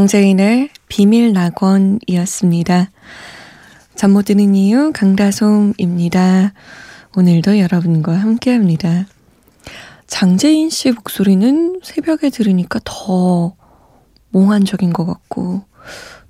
장재인의 비밀 낙원이었습니다. 잠 못 드는 이유 강다솜입니다. 오늘도 여러분과 함께 합니다. 장재인 씨 목소리는 새벽에 들으니까 더 몽환적인 것 같고,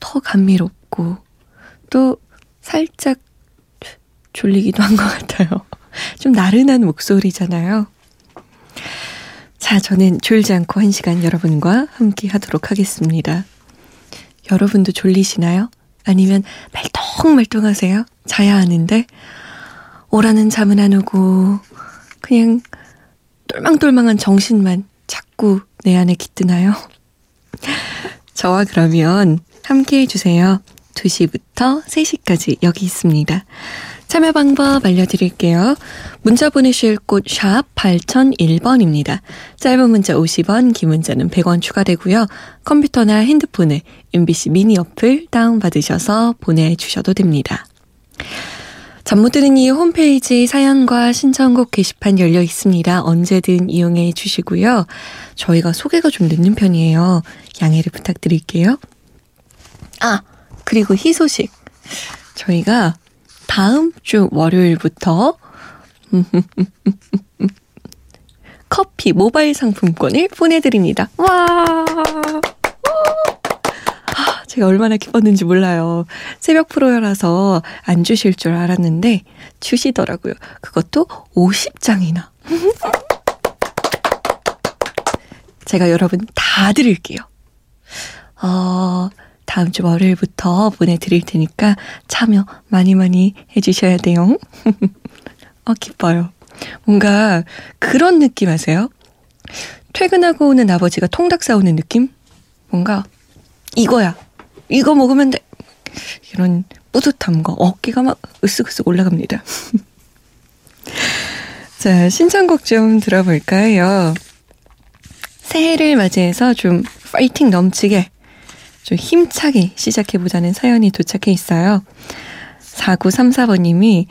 더 감미롭고, 또 살짝 졸리기도 한 것 같아요. 좀 나른한 목소리잖아요. 자, 저는 졸지 않고 한 시간 여러분과 함께 하도록 하겠습니다. 여러분도 졸리시나요? 아니면 말똥말똥하세요? 자야 하는데 오라는 잠은 안 오고 그냥 똘망똘망한 정신만 자꾸 내 안에 깃드나요? 저와 그러면 함께 해주세요. 2시부터 3시까지 여기 있습니다. 참여 방법 알려드릴게요. 문자 보내실 곳 샵 8001번입니다. 짧은 문자 50원, 긴 문자는 100원 추가되고요. 컴퓨터나 핸드폰에 MBC 미니 어플 다운받으셔서 보내주셔도 됩니다. 잠 못 드는 이유 홈페이지 사연과 신청곡 게시판 열려 있습니다. 언제든 이용해 주시고요. 저희가 소개가 좀 늦는 편이에요. 양해를 부탁드릴게요. 아, 그리고 희소식. 저희가 다음 주 월요일부터 커피 모바일 상품권을 보내드립니다. 와! 아, 제가 얼마나 기뻤는지 몰라요. 새벽 프로여라서 안 주실 줄 알았는데 주시더라고요. 그것도 50장이나. 제가 여러분 다 드릴게요. 어, 다음 주 월요일부터 보내드릴 테니까 참여 많이 많이 해주셔야 돼요. 어, 기뻐요. 뭔가 그런 느낌 아세요? 퇴근하고 오는 아버지가 통닭 사오는 느낌? 뭔가 이거야. 이거 먹으면 돼. 이런 뿌듯함과 어깨가 막 으쓱으쓱 올라갑니다. 자, 신청곡 좀 들어볼까요? 새해를 맞이해서 좀 파이팅 넘치게 좀 힘차게 시작해보자는 사연이 도착해 있어요. 4934번님이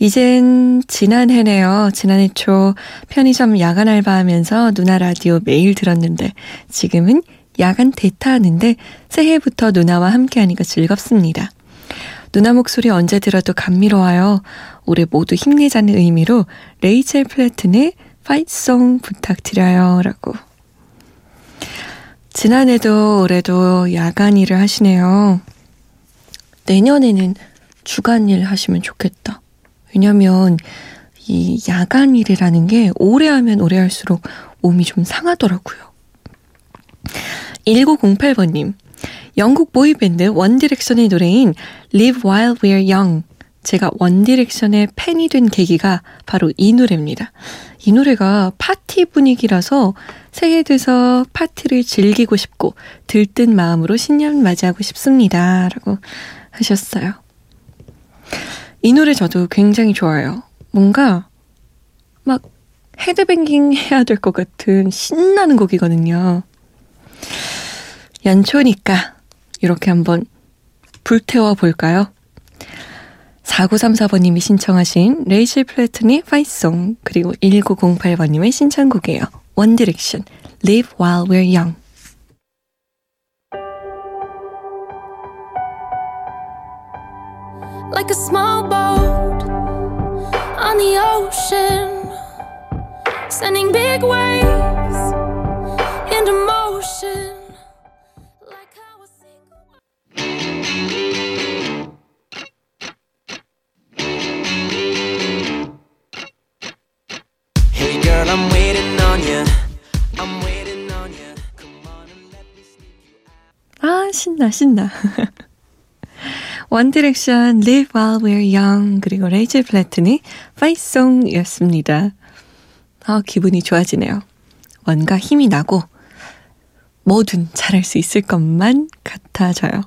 이젠 지난해네요. 지난해 초 편의점 야간 알바하면서 누나 라디오 매일 들었는데 지금은 야간 대타하는데 새해부터 누나와 함께하니까 즐겁습니다. 누나 목소리 언제 들어도 감미로워요. 올해 모두 힘내자는 의미로 레이첼 플래튼의 Fight Song 부탁드려요. 라고 지난해도 올해도 야간 일을 하시네요. 내년에는 주간 일 하시면 좋겠다. 왜냐면 이 야간 일이라는 게 오래 하면 오래 할수록 몸이 좀 상하더라고요. 1908번님, 영국 보이밴드 원디렉션의 노래인 Live While We're Young. 제가 원디렉션의 팬이 된 계기가 바로 이 노래입니다. 이 노래가 파티 분위기라서 새해 돼서 파티를 즐기고 싶고 들뜬 마음으로 신년 맞이하고 싶습니다. 라고 하셨어요. 이 노래 저도 굉장히 좋아요. 뭔가 막 헤드뱅깅 해야 될 것 같은 신나는 곡이거든요. 연초니까 이렇게 한번 불태워 볼까요? 4934번님이 신청하신 레이첼 플래튼의 파이송 그리고 1908번님의 신청곡이에요. Direction, Live While We're Young. Like a small boat on the ocean, sending big waves 신나, 신나. 원디렉션 Live While We're Young 그리고 레이첼 플래튼이 파이송이었습니다. 아 기분이 좋아지네요. 뭔가 힘이 나고 뭐든 잘할 수 있을 것만 같아져요.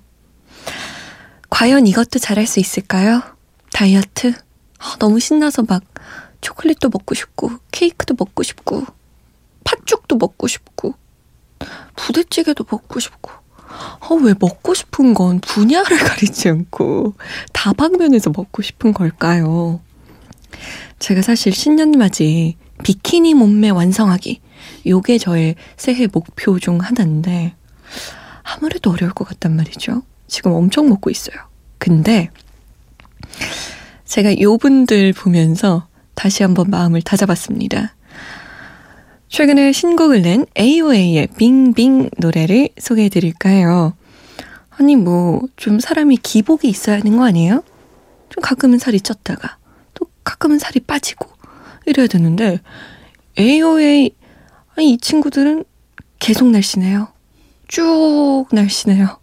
과연 이것도 잘할 수 있을까요? 다이어트? 아, 너무 신나서 막 초콜릿도 먹고 싶고 케이크도 먹고 싶고 팥죽도 먹고 싶고 부대찌개도 먹고 싶고 어, 왜 먹고 싶은 건 분야를 가리지 않고 다방면에서 먹고 싶은 걸까요? 제가 사실 신년맞이 비키니 몸매 완성하기 요게 저의 새해 목표 중 하나인데 아무래도 어려울 것 같단 말이죠. 지금 엄청 먹고 있어요. 근데 제가 요 분들 보면서 다시 한번 마음을 다잡았습니다. 최근에 신곡을 낸 AOA의 빙빙 노래를 소개해 드릴까요? 아니, 뭐, 좀 사람이 기복이 있어야 하는 거 아니에요? 좀 가끔은 살이 쪘다가, 또 가끔은 살이 빠지고, 이래야 되는데, AOA, 아니, 이 친구들은 계속 날씬해요. 쭉 날씬해요.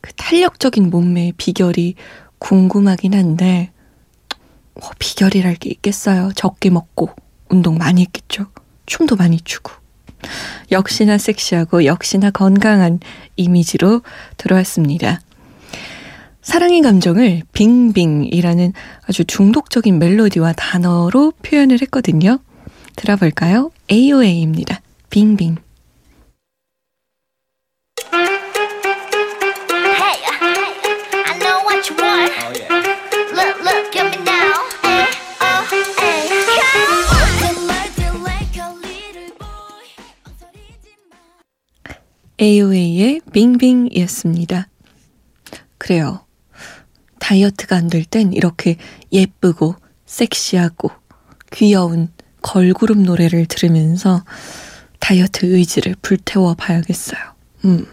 그 탄력적인 몸매의 비결이 궁금하긴 한데, 뭐, 비결이랄 게 있겠어요. 적게 먹고, 운동 많이 했겠죠. 춤도 많이 추고. 역시나 섹시하고 역시나 건강한 이미지로 들어왔습니다. 사랑의 감정을 빙빙이라는 아주 중독적인 멜로디와 단어로 표현을 했거든요. 들어볼까요? AOA입니다. 빙빙. AOA의 빙빙이었습니다. 그래요. 다이어트가 안 될 땐 이렇게 예쁘고 섹시하고 귀여운 걸그룹 노래를 들으면서 다이어트 의지를 불태워 봐야겠어요. 음.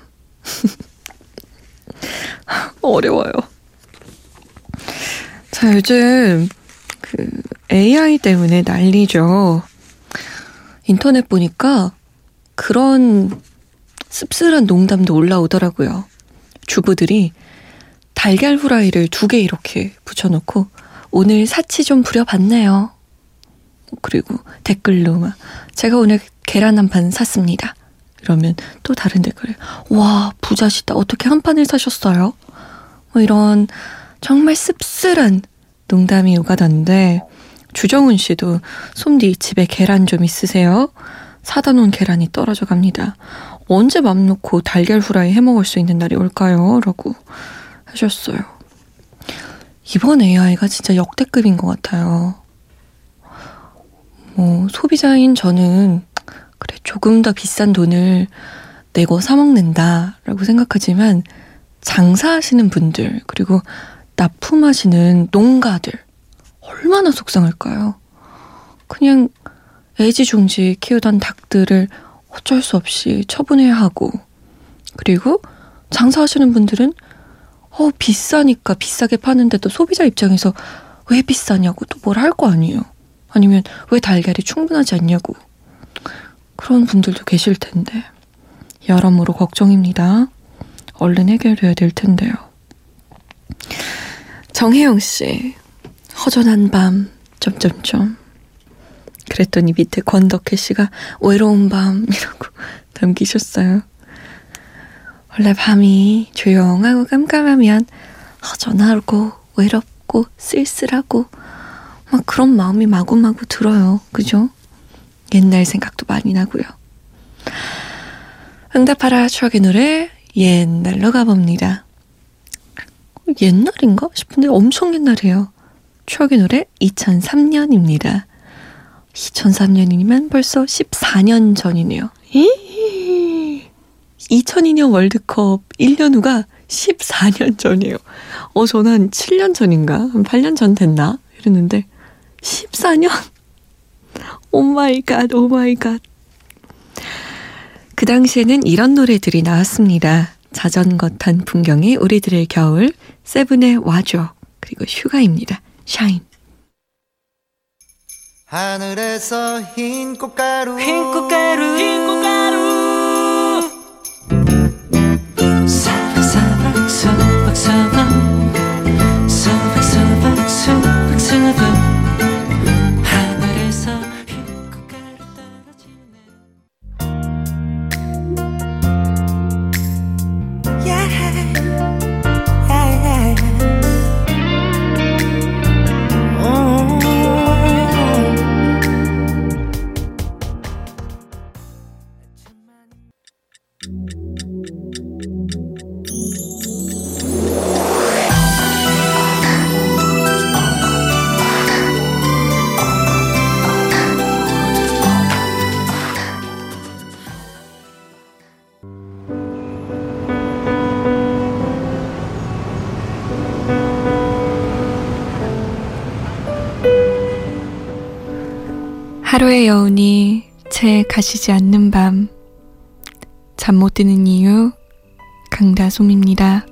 어려워요. 자, 요즘 그 AI 때문에 난리죠. 인터넷 보니까 그런 씁쓸한 농담도 올라오더라고요. 주부들이 달걀 후라이를 두 개 이렇게 붙여놓고 오늘 사치 좀 부려봤네요. 그리고 댓글로 막 제가 오늘 계란 한 판 샀습니다. 이러면 또 다른 댓글에 와 부자시다 어떻게 한 판을 사셨어요? 뭐 이런 정말 씁쓸한 농담이 오가던데 주정훈 씨도 솜디 집에 계란 좀 있으세요? 사다 놓은 계란이 떨어져 갑니다. 언제 맘 놓고 달걀 후라이 해 먹을 수 있는 날이 올까요? 라고 하셨어요. 이번 AI가 진짜 역대급인 것 같아요. 뭐, 소비자인 저는, 그래, 조금 더 비싼 돈을 내고 사먹는다라고 생각하지만, 장사하시는 분들, 그리고 납품하시는 농가들, 얼마나 속상할까요? 그냥 애지중지 키우던 닭들을 어쩔 수 없이 처분해야 하고 그리고 장사하시는 분들은 어 비싸니까 비싸게 파는데도 소비자 입장에서 왜 비싸냐고 또 뭘 할 거 아니에요. 아니면 왜 달걀이 충분하지 않냐고 그런 분들도 계실 텐데 여러모로 걱정입니다. 얼른 해결돼야 될 텐데요. 정혜영 씨 허전한 밤 점점점 그랬더니 밑에 권덕혜 씨가 외로운 밤이라고 남기셨어요. 원래 밤이 조용하고 깜깜하면 허전하고 외롭고 쓸쓸하고 막 그런 마음이 마구마구 들어요. 그죠? 옛날 생각도 많이 나고요. 응답하라 추억의 노래 옛날로 가봅니다. 옛날인가 싶은데 엄청 옛날이에요. 추억의 노래 2003년입니다. 2003년이면 벌써 14년 전이네요. 2002년 월드컵 1년 후가 14년 전이에요. 어, 저는 한 7년 전인가? 한 8년 전 됐나? 이랬는데, 14년? Oh my god, oh my god. 그 당시에는 이런 노래들이 나왔습니다. 자전거 탄 풍경이 우리들의 겨울, 세븐의 와줘, 그리고 휴가입니다. Shine. 하늘에서 흰 꽃가루. 흰 꽃가루. 흰 꽃가루 하루의 여운이 채 가시지 않는 밤. 잠 못 드는 이유, 강다솜입니다.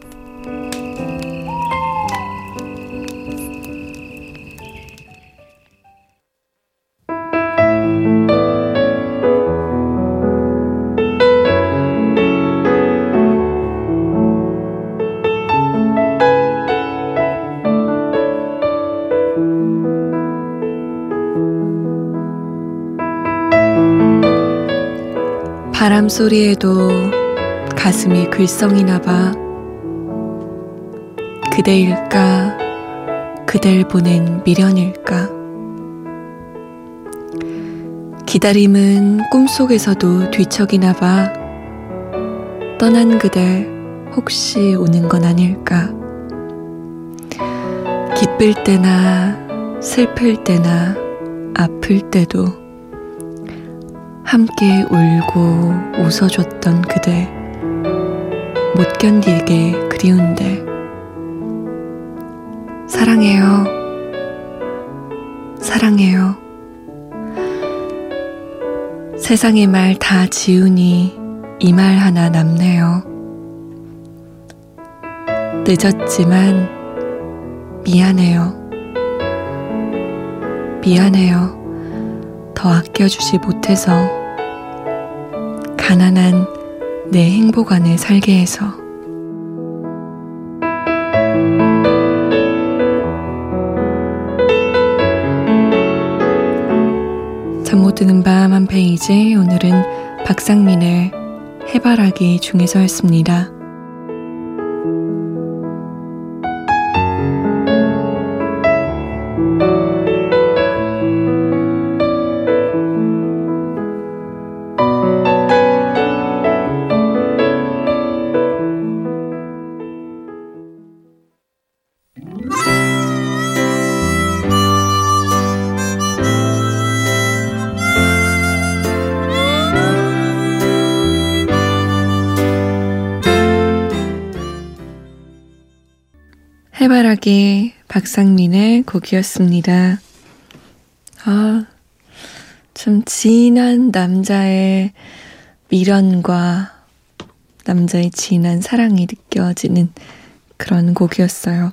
바람 소리에도 가슴이 글썽이나 봐. 그대일까? 그댈 보낸 미련일까? 기다림은 꿈속에서도 뒤척이나 봐. 떠난 그댈 혹시 오는 건 아닐까? 기쁠 때나 슬플 때나 아플 때도 함께 울고 웃어줬던 그대. 못 견디게 그리운데. 사랑해요. 사랑해요. 세상의 말 다 지우니 이 말 하나 남네요. 늦었지만 미안해요. 미안해요 더 아껴주지 못해서 가난한 내 행복 안에 살게 해서 잠 못 드는 밤 한 페이지 오늘은 박상민의 해바라기 중에서였습니다. 해바라기 박상민의 곡이었습니다. 아, 좀 진한 남자의 미련과 남자의 진한 사랑이 느껴지는 그런 곡이었어요.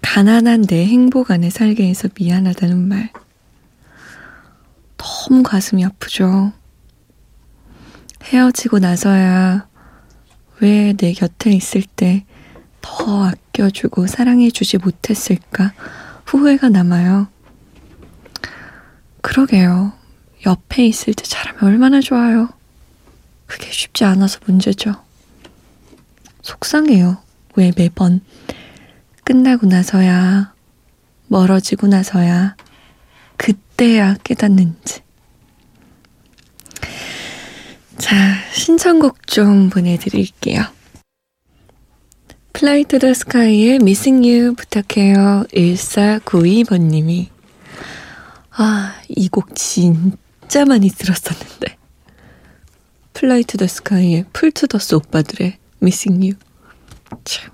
가난한 내 행복 안에 살게 해서 미안하다는 말. 너무 가슴이 아프죠. 헤어지고 나서야 왜 내 곁에 있을 때 더 아껴주고 사랑해주지 못했을까 후회가 남아요. 그러게요. 옆에 있을 때 잘하면 얼마나 좋아요. 그게 쉽지 않아서 문제죠. 속상해요. 왜 매번 끝나고 나서야, 멀어지고 나서야, 그때야 깨닫는지. 자, 신청곡 좀 보내드릴게요. 플라이 투 더 스카이의 Missing You 부탁해요. 1492번님이. 아, 이 곡 진짜 많이 들었었는데. 플라이 투 더 스카이의 플투더스 오빠들의 Missing You. 참.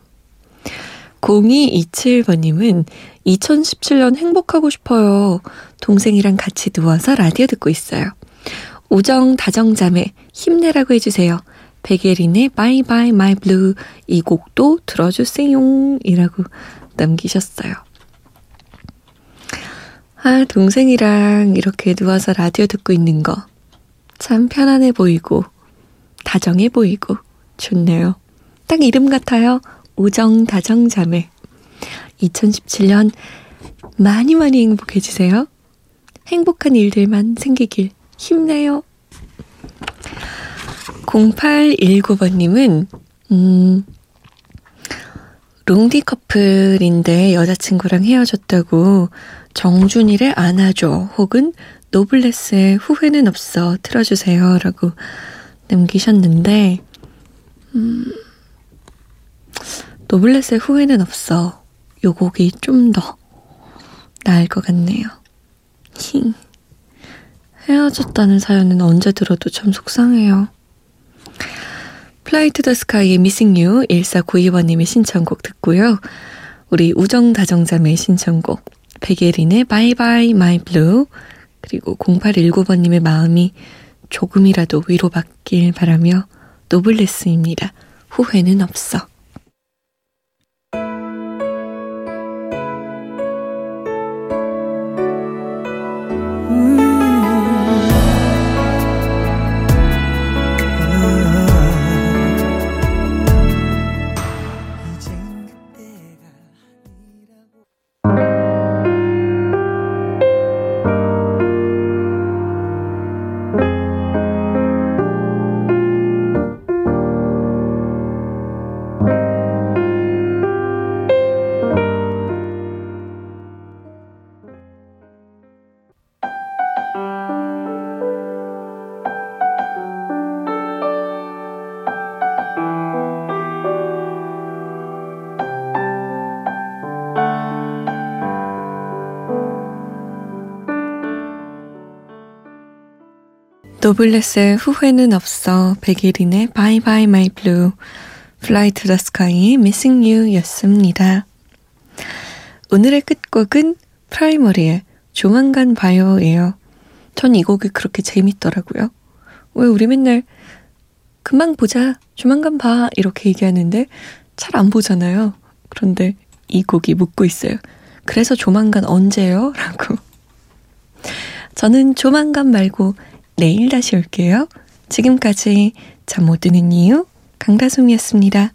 0227번님은 2017년 행복하고 싶어요. 동생이랑 같이 누워서 라디오 듣고 있어요. 우정 다정자매 힘내라고 해주세요. 베게린의 Bye Bye My Blue 이 곡도 들어주세요. 이라고 남기셨어요. 아, 동생이랑 이렇게 누워서 라디오 듣고 있는 거 참 편안해 보이고 다정해 보이고 좋네요. 딱 이름 같아요. 우정 다정 자매. 2017년 많이 많이 행복해지세요. 행복한 일들만 생기길 힘내요. 0819번님은, 음, 롱디 커플인데 여자친구랑 헤어졌다고 정준일의 안아줘 혹은 노블레스의 후회는 없어 틀어주세요 라고 남기셨는데 음, 노블레스의 후회는 없어 요 곡이 좀 더 나을 것 같네요. 힝. 헤어졌다는 사연은 언제 들어도 참 속상해요. 플라이 투더 스카이의 Missing You 1492번님의 신청곡 듣고요. 우리 우정다정자매의 신청곡 백예린의 Bye bye my blue 그리고 0819번님의 마음이 조금이라도 위로받길 바라며 노블레스입니다. 후회는 없어. 노블레스의 후회는 없어 백예린의 Bye Bye My Blue Fly to the Sky의 Missing You 였습니다. 오늘의 끝곡은 프라이머리의 조만간 봐요예요. 전 이 곡이 그렇게 재밌더라고요. 왜 우리 맨날 금방 보자, 조만간 봐 이렇게 얘기하는데 잘 안 보잖아요. 그런데 이 곡이 묻고 있어요. 그래서 조만간 언제요? 라고. 저는 조만간 말고 내일 다시 올게요. 지금까지 잠 못 드는 이유 강다솜이었습니다.